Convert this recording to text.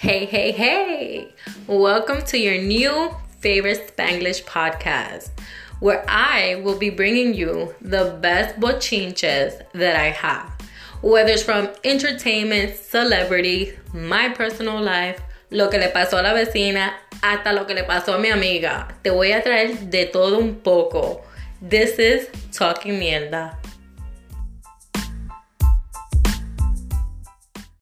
Hey, hey, hey! Welcome to your new favorite Spanglish podcast, where I will be bringing you the best bochinches that I have. Whether it's from entertainment, celebrity, my personal life, lo que le pasó a la vecina, hasta lo que le pasó a mi amiga. Te voy a traer de todo un poco. This is Talking Mierda